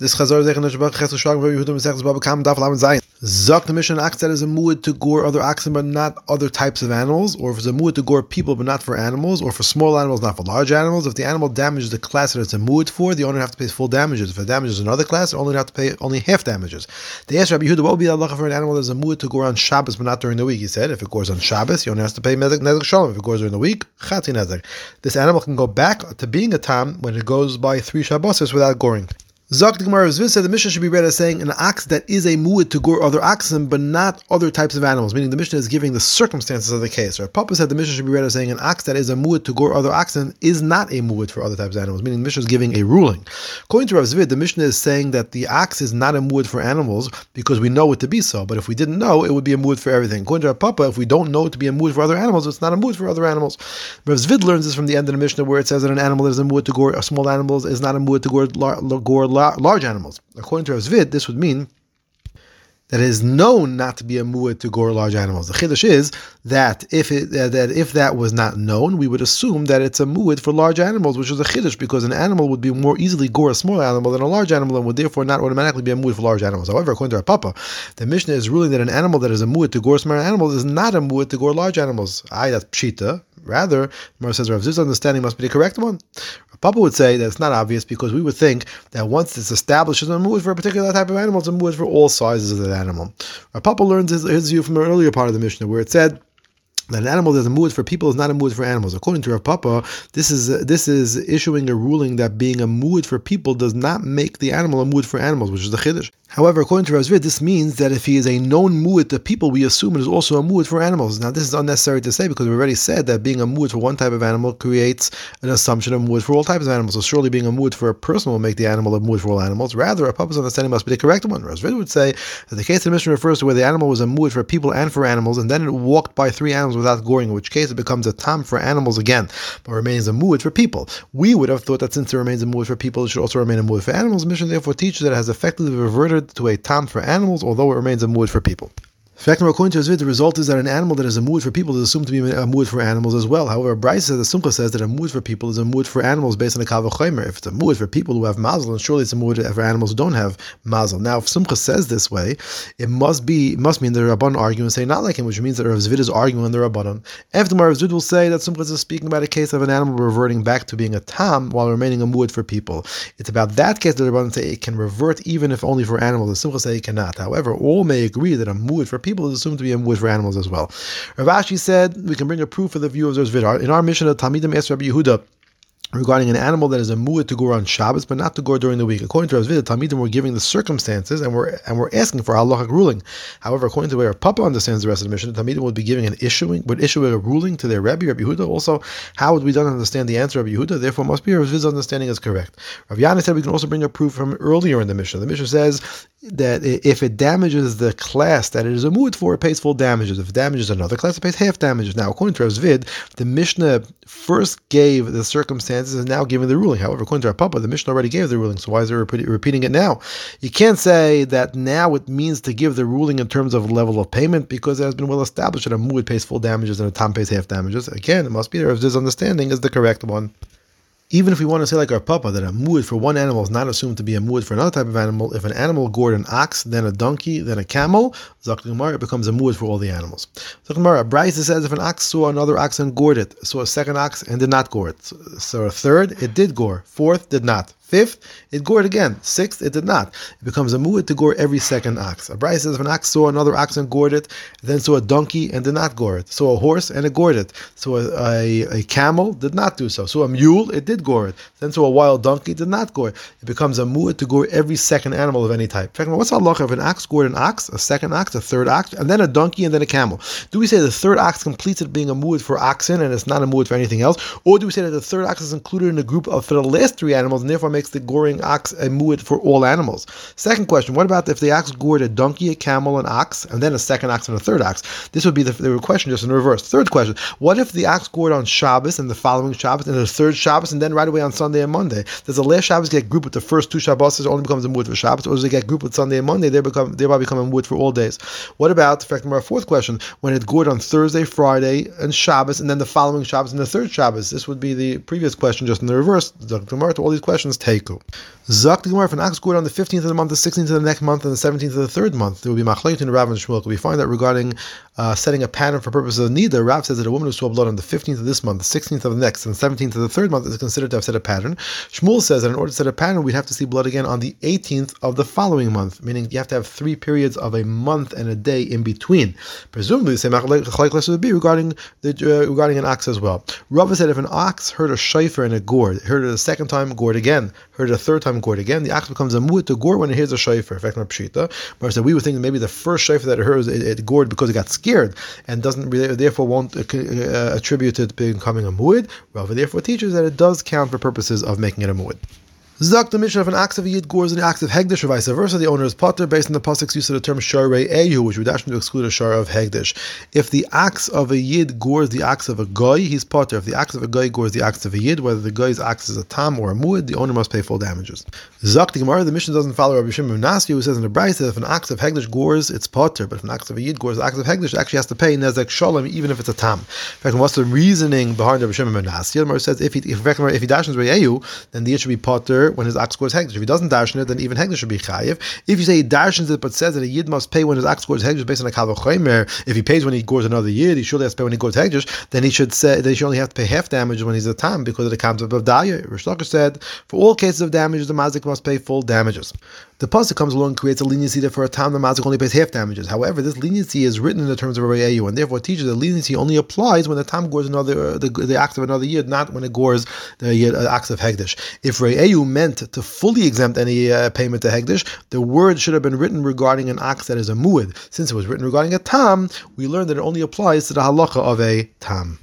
This Chazar Zech Neshbach Ches Shlag Rabbi Yehuda Mesech Baba Kam Daf Lam Zayin. Zok the Mishnah ox that is a muad to gore other oxen but not other types of animals, or if it's a muad to gore people but not for animals, or for small animals not for large animals. If the animal damages the class that it's a muad for, the owner have to pay full damages. If it damages another class, the owner have to pay only half damages. They asked Rabbi Yehuda what would be the halacha for an animal that is a muad to gore on Shabbos but not during the week. He said if it gores on Shabbos, the owner has to pay nezek shalem. If it gores during the week, chatzi nezek. This animal can go back to being a tam when it goes by three Shabbos without goring. Zok the Gemara said the Mishnah should be read as saying an ox that is a muad to gore other oxen, but not other types of animals. Meaning the Mishnah is giving the circumstances of the case. Or Papa said the Mishnah should be read as saying an ox that is a muad to gore other oxen is not a muad for other types of animals. Meaning the Mishnah is giving a ruling. According to Rav Zvid, the Mishnah is saying that the ox is not a muad for animals because we know it to be so. But if we didn't know, it would be a muad for everything. According to Rav Papa, if we don't know it to be a muad for other animals, it's not a muad for other animals. Rav Zvid learns this from the end of the Mishnah where it says that an animal that is a muad to gore small animals is not a muad to gore large animals. According to Rav Zvid, this would mean that it is known not to be a muad to gore large animals. The chiddush is that if it, uh, that if that was not known, we would assume that it's a muad for large animals, which is a chiddush because an animal would be more easily gore a small animal than a large animal, and would therefore not automatically be a muad for large animals. However, according to our Papa, the Mishnah is ruling that an animal that is a muad to gore small animals is not a muad to gore large animals. I that's pshita. Rather, Mar says Rav Zvid's understanding must be the correct one. Papa would say that it's not obvious because we would think that once it's established as a muad for a particular type of animal, it's a muad for all sizes of that animal. Papa learns his, his view from an earlier part of the Mishnah where it said that an animal that's a muad for people is not a muad for animals. According to Rav Papa, this is uh, this is issuing a ruling that being a muad for people does not make the animal a muad for animals, which is the chiddush. However, according to Rav Zvid, this means that if he is a known muad to people, we assume it is also a muad for animals. Now, this is unnecessary to say because we already said that being a muad for one type of animal creates an assumption of muad for all types of animals. So surely being a muad for a person will make the animal a muad for all animals. Rather, a Papa's understanding must be the correct one. Rav Zvid would say that the case of the Mishnah refers to where the animal was a muad for people and for animals, and then it walked by three animals without goring, in which case it becomes a tam for animals again, but remains a muad for people. We would have thought that since it remains a muad for people, it should also remain a muad for animals. Mishnah therefore teaches that it has effectively reverted to a tam for animals, although it remains a muad for people. Fact according to Zvid, the result is that an animal that is a muad for people is assumed to be a muad for animals as well. However, Braisa says, the Sumcha says that a muad for people is a muad for animals based on the kal vachomer. If it's a muad for people who have mazel, then surely it's a muad for animals who don't have mazel. Now, if Sumcha says this way, it must be it must mean the Rabban argue and say not like him, which means that Rav Zvid is arguing on the Rabbanon. After Rav Zvid will say that Sumcha is speaking about a case of an animal reverting back to being a tam while remaining a muad for people. It's about that case that the Rabbanon say it can revert even if only for animals. The Sumcha say it cannot. However, all may agree that a muad for people is assumed to be a muad for animals as well. Rav Ashi said we can bring a proof for the view of Zerz In our Mishnah of Talmidim Es Rabbi Yehuda, regarding an animal that is a muad to gore on Shabbos, but not to gore during the week. According to Rav Talmidim were giving the circumstances and we're and we're asking for halachic ruling. However, according to the way our Papa understands the rest of the Mishnah, Talmidim would be giving an issuing would issue a ruling to their Rebbe, Rabbi Yehuda. Also, how would we don't understand the answer of Yehuda? Therefore, must be Rav understanding is correct. Ravina said we can also bring a proof from earlier in the Mishnah. The Mishnah says that if it damages the class that it is a muad for, it pays full damages. If it damages another class, it pays half damages. Now, according to Rav Zvid, the Mishnah first gave the circumstances and now giving the ruling. However, according to our Papa, the Mishnah already gave the ruling, so why is it repeating it now? You can't say that now it means to give the ruling in terms of level of payment because it has been well established that a muad pays full damages and a tam pays half damages. Again, it must be if this understanding is the correct one even if we want to say like our papa that a muad for one animal is not assumed to be a muad for another type of animal, if an animal gored an ox, then a donkey, then a camel, Zaklimar, it becomes a muad for all the animals. Zaklimar, a Braisa says if an ox saw another ox and gored it, saw a second ox and did not gore it. So a third, it did gore. Fourth, did not. Fifth, it gored again. Sixth, it did not. It becomes a muad to gore every second ox. A Braisa says if an ox saw another ox and gored it, then saw a donkey and did not gore it. Saw a horse and it gored it. So a, a, a, camel did not do so. So a mule, it did gore it. Then saw a wild donkey, did not gore it. It becomes a muad to gore every second animal of any type. In what's Allah if an ox gored an ox, a second ox, a third ox, and then a donkey and then a camel? Do we say the third ox completes it being a muad for oxen and it's not a muad for anything else? Or do we say that the third ox is included in the group of for the last three animals and therefore makes the goring ox a muad for all animals. Second question: What about if the ox gored a donkey, a camel, an ox, and then a second ox and a third ox? This would be the, the question just in reverse. Third question: What if the ox gored on Shabbos and the following Shabbos and the third Shabbos and then right away on Sunday and Monday? Does the last Shabbos get grouped with the first two Shabbos? It only becomes a muad for Shabbos, or does it get grouped with Sunday and Monday? They become thereby become a muad for all days. What about, our fourth question: When it gored on Thursday, Friday, and Shabbos, and then the following Shabbos and the third Shabbos? This would be the previous question just in the reverse. All these questions teku. Zak the Gemara, if an ox gored on the 15th of the month, the 16th of the next month, and the 17th of the third month, there will be machleit in Rav and Shmuel. We find that regarding uh, setting a pattern for purposes of nida, Rav says that a woman who saw blood on the 15th of this month, the 16th of the next, and the 17th of the third month is considered to have set a pattern. Shmuel says that in order to set a pattern, we'd have to see blood again on the 18th of the following month, meaning you have to have three periods of a month and a day in between. Presumably, the same would be regarding the, uh, regarding an ox as well. Rav said if an ox heard a shayfer and a gourd, heard it a second time, gourd again, heard it a third time, gourd again, the ox becomes a mu'at to gourd when it hears a shayfer. In fact, pshita. But we were thinking maybe the first shayfer that it heard it, it gored because it got scared and doesn't therefore won't uh, attribute it becoming a mu'id. Rava therefore teaches that it does count for purposes of making it a mu'id. Zak the Mishnah of an axe of a yid gores the axe of hekdesh, or vice versa. The owner is potter based on the pasuk's use of the term sharei eyu, which would actually exclude a shar of hekdesh. If the axe of a yid gores the axe of a goy, he's potter. If the axe of a goy gores the axe of a yid, whether the goy's axe is a tam or a muid, the owner must pay full damages. Zak the Gemara, the Mishnah doesn't follow Rabbi Shimon Nasi, who says in the Braisa that if an axe of hekdesh gores, it's potter, but if an axe of a yid gores the axe of hekdesh, actually has to pay nezek shalem, even if it's a tam. In fact, what's the reasoning behind Rabbi Shimon Nasi? The Gemara says if he if, if he dashes re'eyu, then the yid should be potter when his ox gores hekdesh. If he doesn't darshan it, then even Hekdesh should be chayiv. If you say he darshans it but says that a yid must pay when his ox scores Hekdesh based on a kal vachomer, if he pays when he gores another yid, he surely has to pay when he gores Hekdesh, then he should say that he should only have to pay half damage when he's a tam because of the concept of Dayo. Rish said, for all cases of damage, the mazik must pay full damages. The pasuk comes along and creates a leniency that for a time the mazik only pays half damages. However, this leniency is written in the terms of a re'ayu, and therefore teaches that leniency only applies when the tam gores another uh, the, the of another year, not when it gores the uh, of hekdesh. If re'ayu meant to fully exempt any uh, payment to hekdesh, the word should have been written regarding an ox that is a muad. Since it was written regarding a tam, we learned that it only applies to the halacha of a tam.